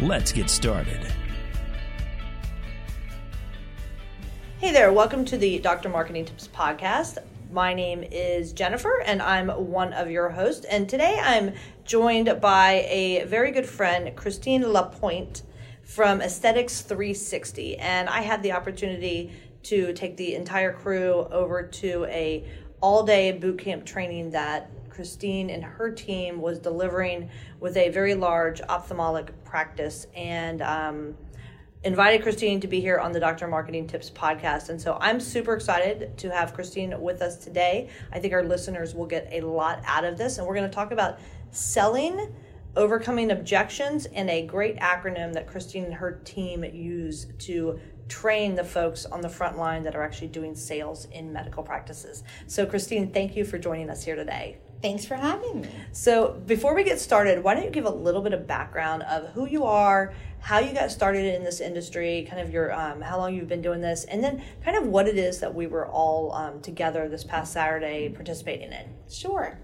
Let's get started. Hey there, welcome to the Dr. Marketing Tips Podcast. My name is Jennifer, and I'm one of your hosts. And today I'm joined by a very good friend, Christine Lapointe from Aesthetics 360. And I had the opportunity to take the entire crew over to a all-day boot camp training that Christine and her team was delivering with a very large ophthalmic practice. And um, invited Christine to be here on the Dr. Marketing Tips podcast. And so I'm super excited to have Christine with us today. I think our listeners will get a lot out of this. And we're going to talk about selling, overcoming objections, and a great acronym that Christine and her team use to train the folks on the front line that are actually doing sales in medical practices. So, Christine, thank you for joining us here today. Thanks for having me. So, before we get started, why don't you give a little bit of background of who you are, how you got started in this industry, kind of your um, how long you've been doing this, and then kind of what it is that we were all um, together this past Saturday participating in. Sure.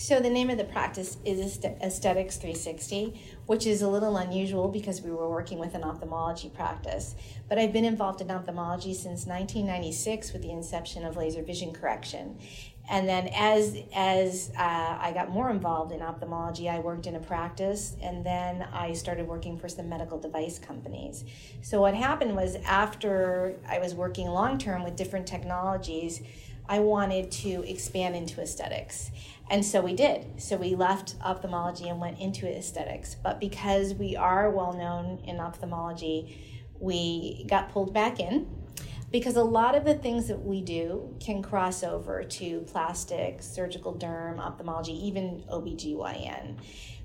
So the name of the practice is Aesthetics 360, which is a little unusual because we were working with an ophthalmology practice. But I've been involved in ophthalmology since 1996 with the inception of laser vision correction and then as as uh, I got more involved in ophthalmology, I worked in a practice, and then I started working for some medical device companies. So what happened was after I was working long term with different technologies, I wanted to expand into aesthetics. And so we did. So we left ophthalmology and went into aesthetics. But because we are well known in ophthalmology, we got pulled back in because a lot of the things that we do can cross over to plastic, surgical derm, ophthalmology, even OBGYN.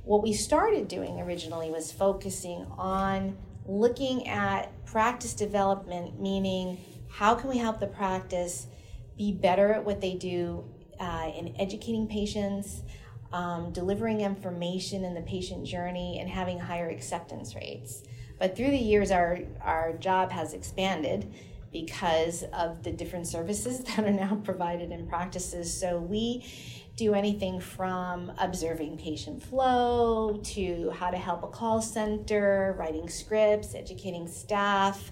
What we started doing originally was focusing on looking at practice development, meaning how can we help the practice be better at what they do uh, in educating patients, um, delivering information in the patient journey, and having higher acceptance rates. But through the years, our, our job has expanded because of the different services that are now provided in practices. So we do anything from observing patient flow to how to help a call center, writing scripts, educating staff.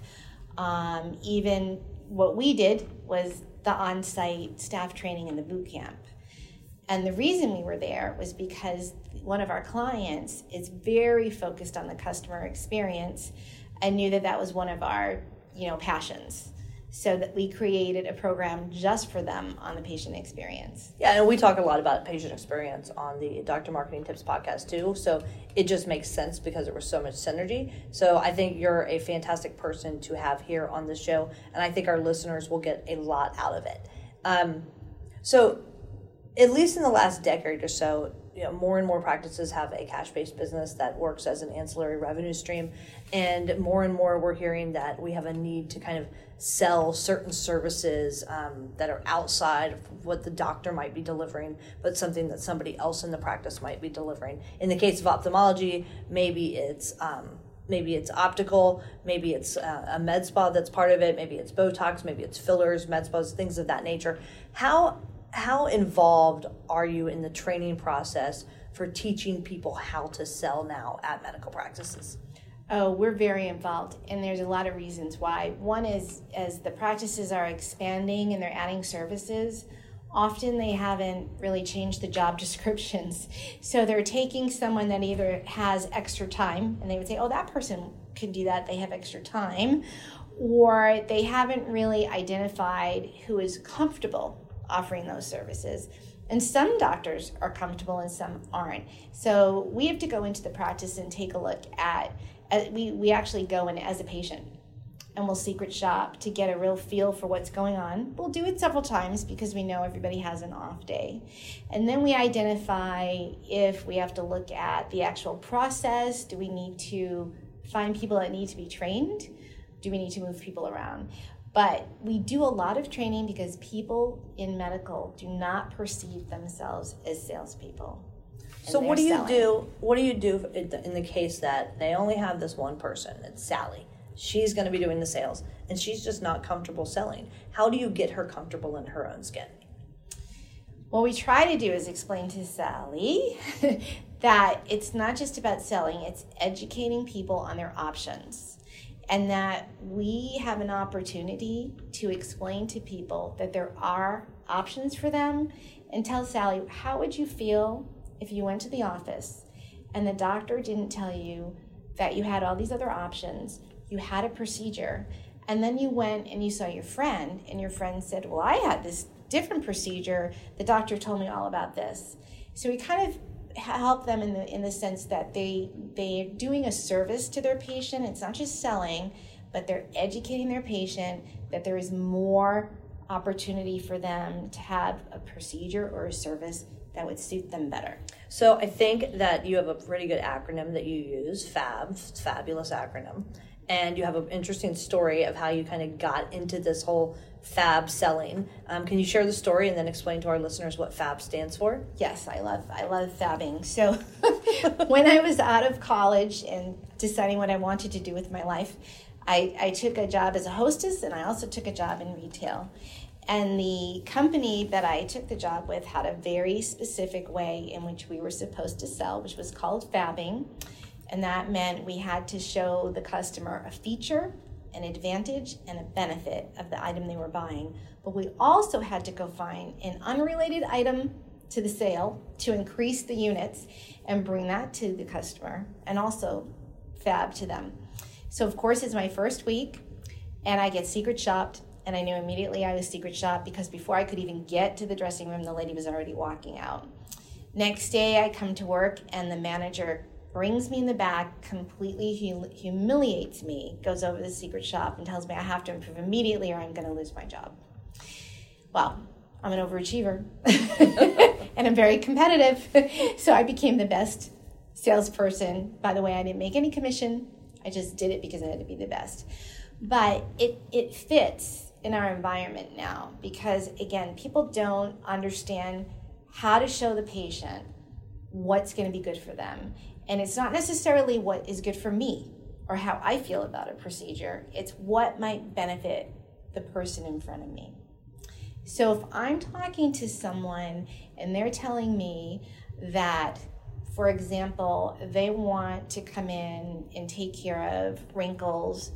Um, even what we did was the on site staff training in the boot camp. And the reason we were there was because one of our clients is very focused on the customer experience and knew that that was one of our you know passions so that we created a program just for them on the patient experience. Yeah, and we talk a lot about patient experience on the Dr. Marketing Tips podcast too. So it just makes sense because there was so much synergy. So I think you're a fantastic person to have here on the show, and I think our listeners will get a lot out of it. Um, so, at least in the last decade or so, you know, more and more practices have a cash-based business that works as an ancillary revenue stream, and more and more we're hearing that we have a need to kind of sell certain services um, that are outside of what the doctor might be delivering, but something that somebody else in the practice might be delivering. In the case of ophthalmology, maybe it's um, maybe it's optical, maybe it's uh, a med spa that's part of it, maybe it's Botox, maybe it's fillers, med spas, things of that nature. How how involved are you in the training process for teaching people how to sell now at medical practices? Oh, we're very involved, and there's a lot of reasons why. One is as the practices are expanding and they're adding services, often they haven't really changed the job descriptions. So they're taking someone that either has extra time, and they would say, oh, that person can do that, they have extra time, or they haven't really identified who is comfortable offering those services. And some doctors are comfortable and some aren't. So we have to go into the practice and take a look at, uh, we, we actually go in as a patient and we'll secret shop to get a real feel for what's going on. We'll do it several times because we know everybody has an off day. And then we identify if we have to look at the actual process. Do we need to find people that need to be trained? Do we need to move people around? But we do a lot of training because people in medical do not perceive themselves as salespeople. So what do you selling. do? What do you do in the case that they only have this one person? It's Sally. She's going to be doing the sales, and she's just not comfortable selling. How do you get her comfortable in her own skin? What we try to do is explain to Sally that it's not just about selling; it's educating people on their options and that we have an opportunity to explain to people that there are options for them and tell Sally, how would you feel if you went to the office and the doctor didn't tell you that you had all these other options, you had a procedure, and then you went and you saw your friend, and your friend said, Well, I had this different procedure. The doctor told me all about this. So we kind of help them in the in the sense that they they're doing a service to their patient. It's not just selling, but they're educating their patient that there is more opportunity for them to have a procedure or a service that would suit them better. So I think that you have a pretty good acronym that you use, FAB, fabulous acronym. And you have an interesting story of how you kind of got into this whole fab selling. Um, can you share the story and then explain to our listeners what fab stands for? Yes, I love I love fabbing. So when I was out of college and deciding what I wanted to do with my life, I, I took a job as a hostess and I also took a job in retail. And the company that I took the job with had a very specific way in which we were supposed to sell, which was called fabbing. And that meant we had to show the customer a feature an advantage and a benefit of the item they were buying. But we also had to go find an unrelated item to the sale to increase the units and bring that to the customer and also fab to them. So, of course, it's my first week and I get secret shopped. And I knew immediately I was secret shopped because before I could even get to the dressing room, the lady was already walking out. Next day, I come to work and the manager brings me in the back, completely hum- humiliates me, goes over the secret shop and tells me I have to improve immediately or I'm going to lose my job. Well, I'm an overachiever and I'm very competitive. so I became the best salesperson. By the way, I didn't make any commission. I just did it because I had to be the best. But it, it fits in our environment now because, again, people don't understand how to show the patient what's going to be good for them. And it's not necessarily what is good for me or how I feel about a procedure, it's what might benefit the person in front of me. So if I'm talking to someone and they're telling me that, for example, they want to come in and take care of wrinkles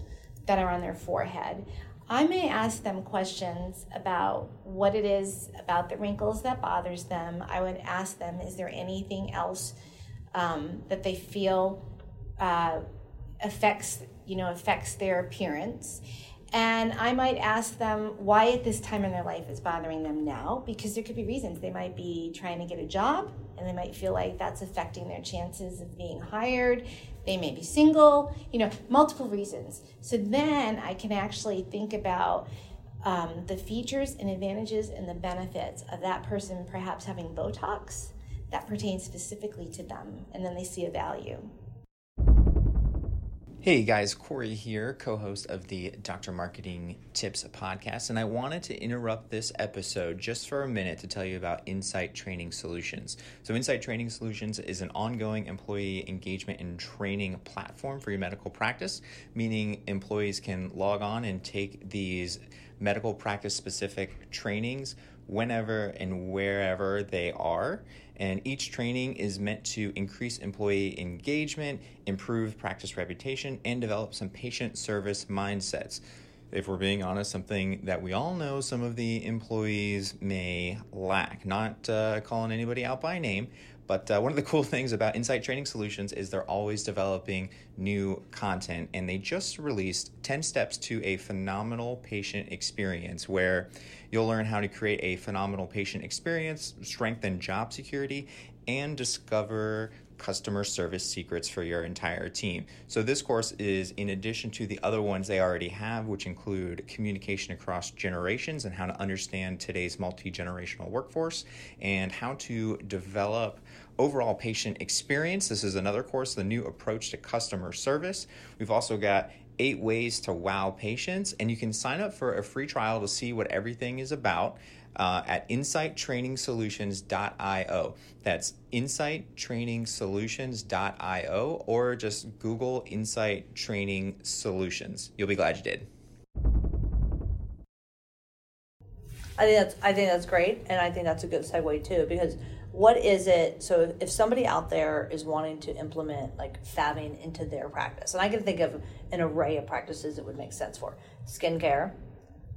that are on their forehead, I may ask them questions about what it is about the wrinkles that bothers them. I would ask them, is there anything else um, that they feel uh, affects you know affects their appearance. And i might ask them why at this time in their life is bothering them now because there could be reasons. They might be trying to get a job and they might feel like that's affecting their chances of being hired. They may be single you know multiple reasons. So then i can actually think about um, the features and advantages and the benefits of that person perhaps having botox that pertains specifically to them, and then they see a value. Hey guys, Corey here, co host of the Dr. Marketing Tips podcast, and I wanted to interrupt this episode just for a minute to tell you about Insight Training Solutions. So, Insight Training Solutions is an ongoing employee engagement and training platform for your medical practice, meaning employees can log on and take these medical practice specific trainings whenever and wherever they are. And each training is meant to increase employee engagement, improve practice reputation, and develop some patient service mindsets. If we're being honest, something that we all know some of the employees may lack. Not uh, calling anybody out by name, but uh, one of the cool things about Insight Training Solutions is they're always developing new content, and they just released 10 steps to a phenomenal patient experience where you'll learn how to create a phenomenal patient experience, strengthen job security, and discover customer service secrets for your entire team. So, this course is in addition to the other ones they already have, which include communication across generations and how to understand today's multi generational workforce and how to develop overall patient experience. This is another course, the new approach to customer service. We've also got eight ways to wow patients, and you can sign up for a free trial to see what everything is about uh, at insighttrainingsolutions.io. That's insighttrainingsolutions.io, or just Google Insight Training Solutions. You'll be glad you did. I think that's I think that's great, and I think that's a good segue too because what is it? So if somebody out there is wanting to implement like fabbing into their practice, and I can think of an array of practices that would make sense for skincare,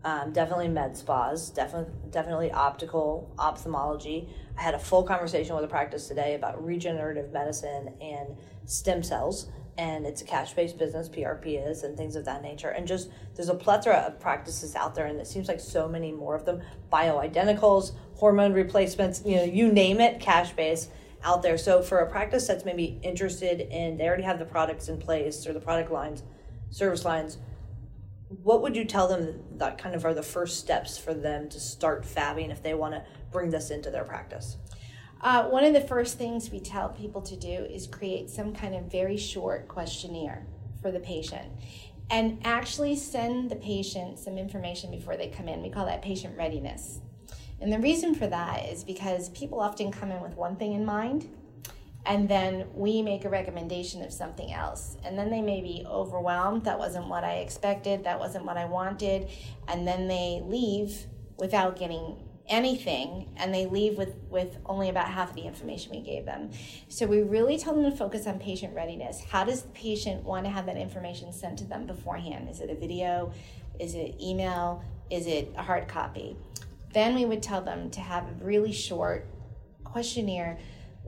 um, definitely med spas, definitely definitely optical ophthalmology. I had a full conversation with a practice today about regenerative medicine and stem cells and it's a cash based business, PRP is, and things of that nature. And just there's a plethora of practices out there, and it seems like so many more of them bioidenticals, hormone replacements, you know, you name it, cash based out there. So for a practice that's maybe interested in, they already have the products in place or the product lines, service lines, what would you tell them that kind of are the first steps for them to start fabbing if they want to bring this into their practice? Uh, one of the first things we tell people to do is create some kind of very short questionnaire for the patient and actually send the patient some information before they come in. We call that patient readiness. And the reason for that is because people often come in with one thing in mind and then we make a recommendation of something else. And then they may be overwhelmed. That wasn't what I expected. That wasn't what I wanted. And then they leave without getting anything and they leave with, with only about half of the information we gave them. So we really tell them to focus on patient readiness. How does the patient want to have that information sent to them beforehand? Is it a video? Is it email? Is it a hard copy? Then we would tell them to have a really short questionnaire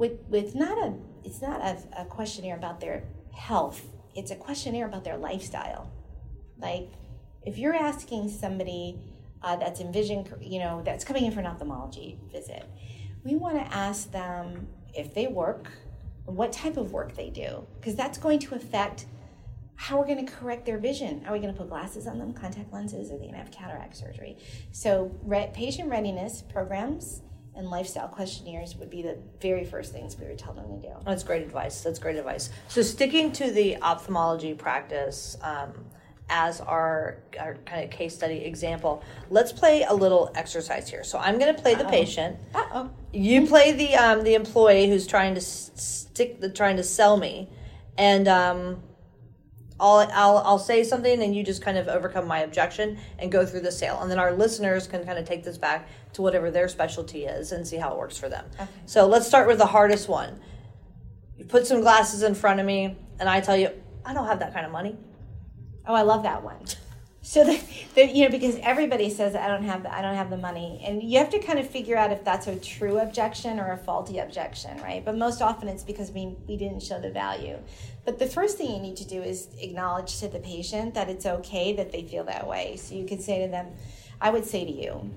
with, with not a it's not a, a questionnaire about their health. It's a questionnaire about their lifestyle. Like if you're asking somebody uh, that's envision, you know, that's coming in for an ophthalmology visit. We want to ask them if they work, what type of work they do, because that's going to affect how we're going to correct their vision. Are we going to put glasses on them, contact lenses? Are they going to have cataract surgery? So, re- patient readiness programs and lifestyle questionnaires would be the very first things we would tell them to do. That's great advice. That's great advice. So, sticking to the ophthalmology practice, um, as our, our kind of case study example, let's play a little exercise here. So I'm going to play the Uh-oh. patient. Uh-oh. You play the um, the employee who's trying to stick the trying to sell me, and um, I'll, I'll I'll say something and you just kind of overcome my objection and go through the sale, and then our listeners can kind of take this back to whatever their specialty is and see how it works for them. Okay. So let's start with the hardest one. You put some glasses in front of me, and I tell you, I don't have that kind of money. Oh, I love that one. So that, you know, because everybody says I don't have the, I don't have the money, and you have to kind of figure out if that's a true objection or a faulty objection, right? But most often it's because we we didn't show the value. But the first thing you need to do is acknowledge to the patient that it's okay that they feel that way. So you could say to them, I would say to you,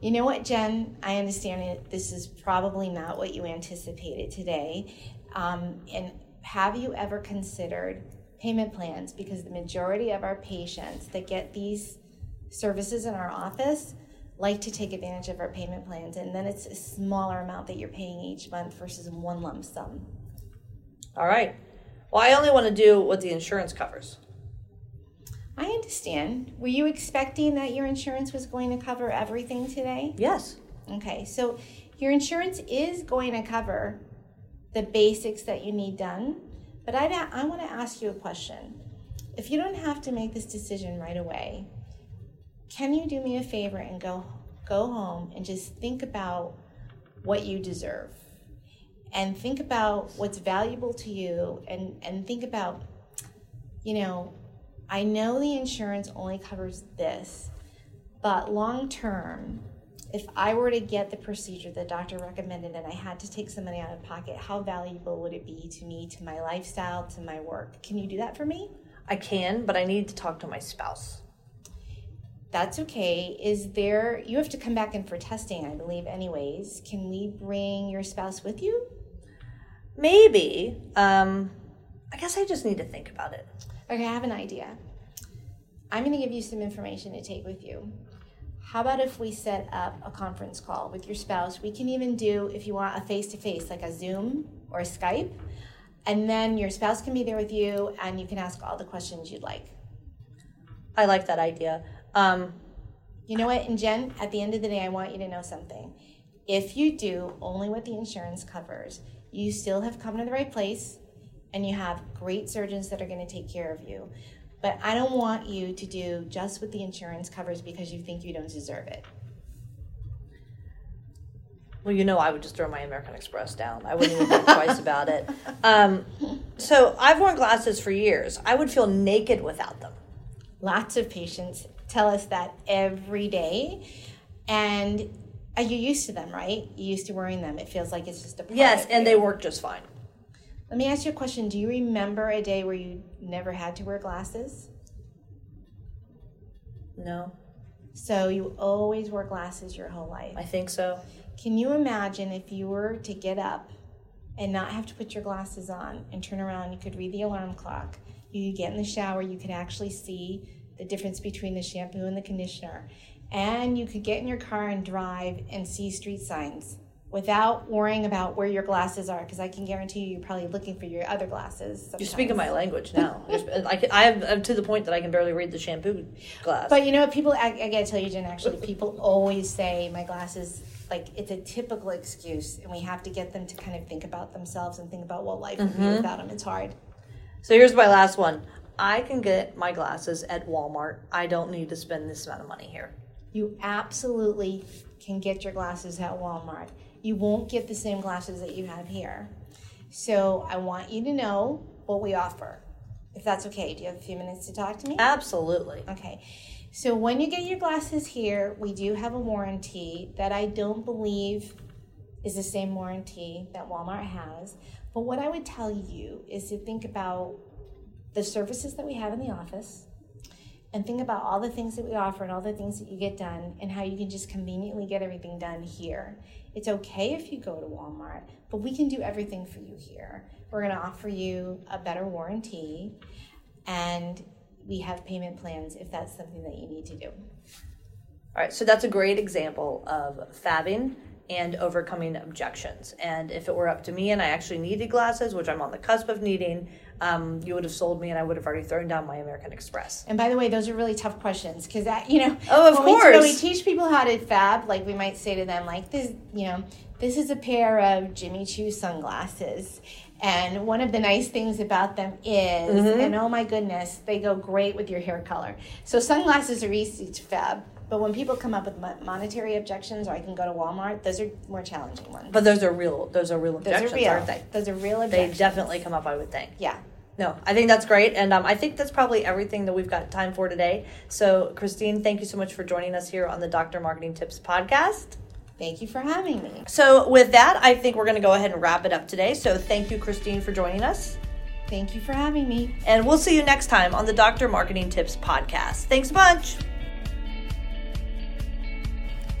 you know what, Jen, I understand it. This is probably not what you anticipated today. Um, and have you ever considered payment plans because the majority of our patients that get these services in our office like to take advantage of our payment plans and then it's a smaller amount that you're paying each month versus one lump sum. All right. Well, I only want to do what the insurance covers. I understand. Were you expecting that your insurance was going to cover everything today? Yes. Okay, so your insurance is going to cover the basics that you need done, but I, I want to ask you a question. If you don't have to make this decision right away, can you do me a favor and go go home and just think about what you deserve? And think about what's valuable to you and, and think about, you know, I know the insurance only covers this, but long term, if I were to get the procedure the doctor recommended and I had to take some money out of pocket, how valuable would it be to me, to my lifestyle, to my work? Can you do that for me? I can, but I need to talk to my spouse. That's okay. Is there, you have to come back in for testing, I believe, anyways. Can we bring your spouse with you? maybe. Um, I guess I just need to think about it. Okay, I have an idea. I'm going to give you some information to take with you. How about if we set up a conference call with your spouse? We can even do, if you want, a face to face, like a Zoom or a Skype. And then your spouse can be there with you and you can ask all the questions you'd like. I like that idea. Um, You know what? And Jen, at the end of the day, I want you to know something. If you do only what the insurance covers, you still have come to the right place and you have great surgeons that are going to take care of you. But I don't want you to do just what the insurance covers because you think you don't deserve it. well, you know, I would just throw my American Express down. I wouldn't even think twice about it. Um, so I've worn glasses for years. I would feel naked without them. Lots of patients tell us that every day. And uh, you're used to them, right? You're used to wearing them. It feels like it's just a part Yes, and they work just fine. Let me ask you a question. Do you remember a day where you never had to wear glasses? No, So you always wore glasses your whole life. I think so. Can you imagine if you were to get up and not have to put your glasses on and turn around? You could read the alarm clock. You could get in the shower. You could actually see the difference between the shampoo and the conditioner. And you could get in your car and drive and see street signs without worrying about where your glasses are. Because I can guarantee you, you're probably looking for your other glasses. You're speaking my language now. Uh, I, can, I am I'm to the point that I can barely read the shampoo glass. But you know, people, I, I gotta tell you, Jen, actually, people always say my glasses, like, it's a typical excuse, and we have to get them to kind of think about themselves and think about what life would be mm-hmm. without them. It's hard. so here's my last one. I can get my glasses at Walmart. I don't need to spend this amount of money here. You absolutely can get your glasses at Walmart. You won't get the same glasses that you have here. So I want you to know what we offer. If that's okay, do you have a few minutes to talk to me? Absolutely. Okay. So when you get your glasses here, we do have a warranty that I don't believe is the same warranty that Walmart has. But what I would tell you is to think about the services that we have in the office and think about all the things that we offer and all the things that you get done and how you can just conveniently get everything done here. It's okay if you go to Walmart, but we can do everything for you here. We're going to offer you a better warranty and we have payment plans if that's something that you need to do. All right, so that's a great example of fabbing and overcoming objections. And if it were up to me and I actually needed glasses, which I'm on the cusp of needing, um, you would have sold me and I would have already thrown down my American Express. And by the way, those are really tough questions because that you know. Oh, of when we- when we teach people how to fab, like we might say to them, like this, you know, this is a pair of Jimmy Choo sunglasses. And one of the nice things about them is, Mm-hmm. and oh my goodness, they go great with your hair color. So sunglasses are easy to fab, but when people come up with monetary objections, or I can go to Walmart, those are more challenging ones. But those are real. Those are real objections, those are real. aren't they? Those are real objections. They definitely come up. I would think. Yeah. No, I think that's great, and um, I think that's probably everything that we've got time for today. So, Christine, thank you so much for joining us here on the Doctor Marketing Tips podcast. Thank you for having me. So, with that, I think we're going to go ahead and wrap it up today. So, thank you, Christine, for joining us. Thank you for having me. And we'll see you next time on the Doctor Marketing Tips podcast. Thanks a bunch.